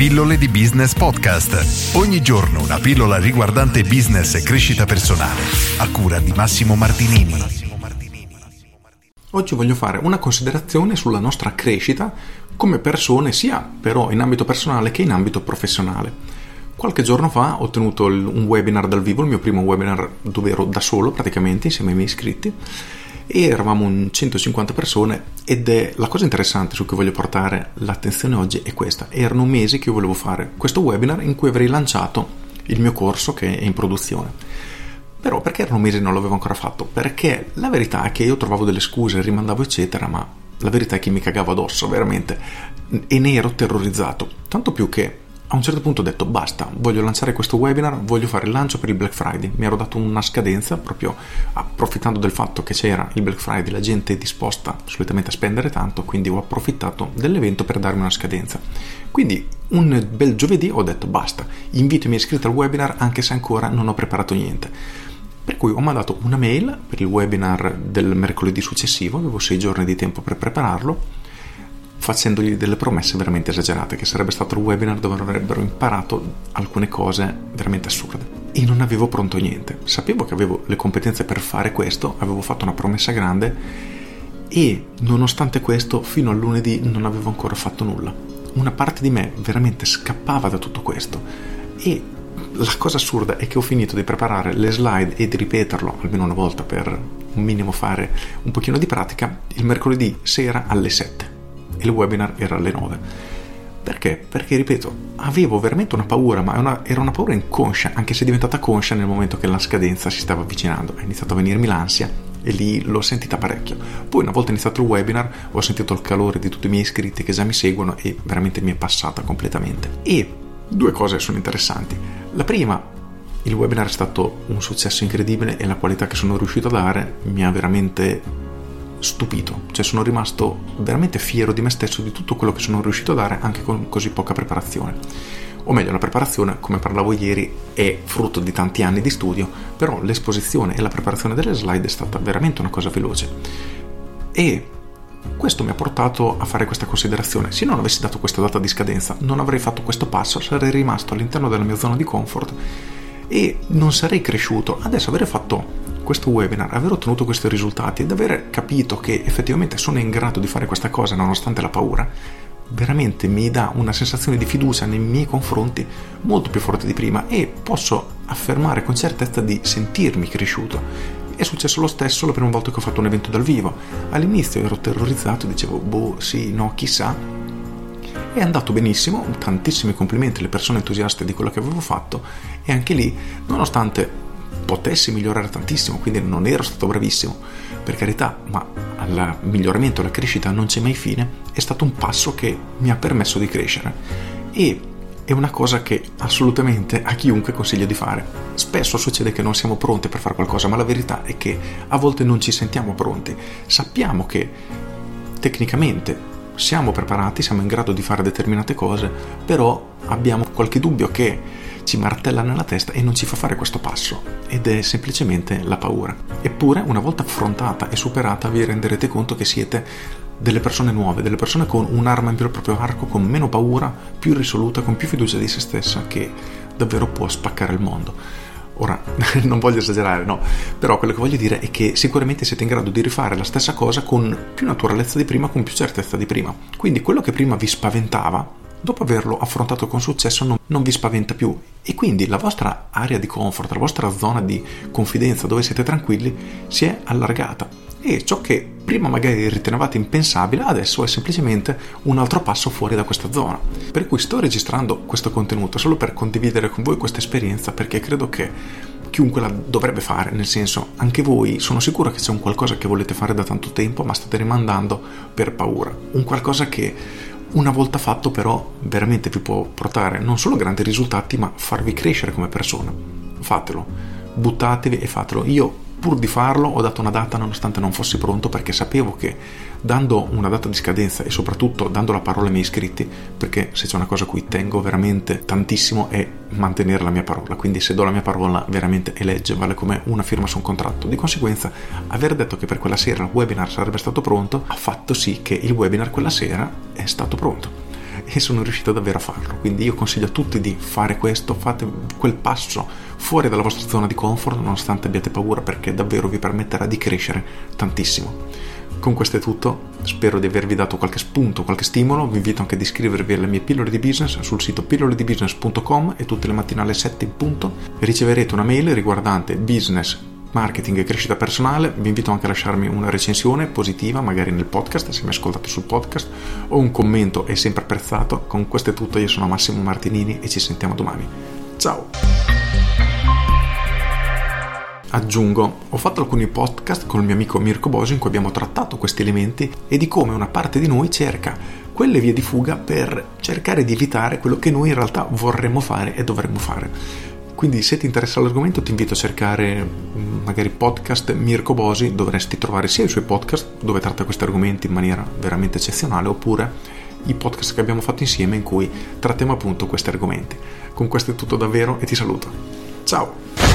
Pillole di Business Podcast. Ogni giorno una pillola riguardante business e crescita personale. A cura di Massimo Martinini. Oggi voglio fare una considerazione sulla nostra crescita come persone, sia però in ambito personale che in ambito professionale. Qualche giorno fa ho tenuto un webinar dal vivo, il mio primo webinar dove ero da solo praticamente insieme ai miei iscritti e eravamo un 150 persone ed è la cosa interessante su cui voglio portare l'attenzione oggi è questa. Erano mesi che io volevo fare questo webinar in cui avrei lanciato il mio corso che è in produzione. Però perché erano mesi e non l'avevo ancora fatto? Perché la verità è che io trovavo delle scuse, rimandavo eccetera, ma la verità è che mi cagavo addosso veramente e ne ero terrorizzato. Tanto più che a un certo punto ho detto basta, voglio lanciare questo webinar, voglio fare il lancio per il Black Friday. Mi ero dato una scadenza proprio approfittando del fatto che c'era il Black Friday, la gente è disposta solitamente a spendere tanto, quindi ho approfittato dell'evento per darmi una scadenza. Quindi un bel giovedì ho detto basta, invito i miei iscritti al webinar anche se ancora non ho preparato niente. Per cui ho mandato una mail per il webinar del mercoledì successivo, avevo sei giorni di tempo per prepararlo facendogli delle promesse veramente esagerate, che sarebbe stato il webinar dove avrebbero imparato alcune cose veramente assurde. E non avevo pronto niente. Sapevo che avevo le competenze per fare questo, avevo fatto una promessa grande e nonostante questo fino a lunedì non avevo ancora fatto nulla. Una parte di me veramente scappava da tutto questo e la cosa assurda è che ho finito di preparare le slide e di ripeterlo almeno una volta per un minimo fare un pochino di pratica il mercoledì sera alle 7 e il webinar era alle 9. Perché? Perché, ripeto, avevo veramente una paura, ma una, era una paura inconscia, anche se è diventata conscia nel momento che la scadenza si stava avvicinando. È iniziato a venirmi l'ansia e lì l'ho sentita parecchio. Poi una volta iniziato il webinar ho sentito il calore di tutti i miei iscritti che già mi seguono e veramente mi è passata completamente. E due cose sono interessanti. La prima, il webinar è stato un successo incredibile e la qualità che sono riuscito a dare mi ha veramente stupito, cioè sono rimasto veramente fiero di me stesso di tutto quello che sono riuscito a dare anche con così poca preparazione. O meglio, la preparazione, come parlavo ieri, è frutto di tanti anni di studio, però l'esposizione e la preparazione delle slide è stata veramente una cosa veloce. E questo mi ha portato a fare questa considerazione. Se non avessi dato questa data di scadenza, non avrei fatto questo passo, sarei rimasto all'interno della mia zona di comfort e non sarei cresciuto. Adesso avrei fatto questo webinar, aver ottenuto questi risultati ed aver capito che effettivamente sono in grado di fare questa cosa nonostante la paura, veramente mi dà una sensazione di fiducia nei miei confronti molto più forte di prima e posso affermare con certezza di sentirmi cresciuto. È successo lo stesso la prima volta che ho fatto un evento dal vivo. All'inizio ero terrorizzato, dicevo, boh, sì, no, chissà. È andato benissimo, tantissimi complimenti alle persone entusiaste di quello che avevo fatto e anche lì, nonostante potessi migliorare tantissimo, quindi non ero stato bravissimo, per carità, ma al miglioramento, alla crescita non c'è mai fine, è stato un passo che mi ha permesso di crescere e è una cosa che assolutamente a chiunque consiglio di fare. Spesso succede che non siamo pronti per fare qualcosa, ma la verità è che a volte non ci sentiamo pronti. Sappiamo che tecnicamente siamo preparati, siamo in grado di fare determinate cose, però abbiamo qualche dubbio che ci martella nella testa e non ci fa fare questo passo ed è semplicemente la paura. Eppure una volta affrontata e superata vi renderete conto che siete delle persone nuove, delle persone con un'arma in più al proprio arco, con meno paura, più risoluta, con più fiducia di se stessa che davvero può spaccare il mondo. Ora, non voglio esagerare, no, però quello che voglio dire è che sicuramente siete in grado di rifare la stessa cosa con più naturalezza di prima, con più certezza di prima. Quindi quello che prima vi spaventava, dopo averlo affrontato con successo non, non, vi spaventa più. E quindi la vostra area di comfort, la vostra zona di confidenza dove siete tranquilli si è allargata. E ciò che prima magari ritenevate impensabile adesso è semplicemente un altro passo fuori da questa zona. Per cui sto registrando questo contenuto solo per condividere con voi questa esperienza perché credo che chiunque la dovrebbe fare, nel senso anche voi sono sicuro che c'è un qualcosa che volete fare da tanto tempo ma state rimandando per paura, un qualcosa che una volta fatto però veramente vi può portare non solo grandi risultati ma farvi crescere come persona. Fatelo, buttatevi e fatelo. Io pur di farlo ho dato una data nonostante non fossi pronto perché sapevo che dando una data di scadenza e soprattutto dando la parola ai miei iscritti, perché se c'è una cosa a cui tengo veramente tantissimo è mantenere la mia parola, quindi se do la mia parola veramente è legge, vale come una firma su un contratto. Di conseguenza aver detto che per quella sera il webinar sarebbe stato pronto ha fatto sì che il webinar quella sera è stato pronto e sono riuscito davvero a farlo. Quindi io consiglio a tutti di fare questo, fate quel passo fuori dalla vostra zona di comfort nonostante abbiate paura perché davvero vi permetterà di crescere tantissimo. Con questo è tutto, spero di avervi dato qualche spunto, qualche stimolo, vi invito anche ad iscrivervi alle mie pillole di business sul sito pilloledibusiness.com e tutte le mattine alle 7 in punto riceverete una mail riguardante business, marketing e crescita personale, vi invito anche a lasciarmi una recensione positiva, magari nel podcast, se mi ascoltate sul podcast, o un commento è sempre apprezzato. Con questo è tutto, io sono Massimo Martinini e ci sentiamo domani. Ciao! Aggiungo, ho fatto alcuni podcast con il mio amico Mirko Bosio in cui abbiamo trattato questi elementi e di come una parte di noi cerca quelle vie di fuga per cercare di evitare quello che noi in realtà vorremmo fare e dovremmo fare. Quindi se ti interessa l'argomento ti invito a cercare mm, magari podcast Mirko Bosi, dovresti trovare sia i suoi podcast dove tratta questi argomenti in maniera veramente eccezionale oppure i podcast che abbiamo fatto insieme in cui trattiamo appunto questi argomenti. Con questo è tutto davvero e ti saluto. Ciao!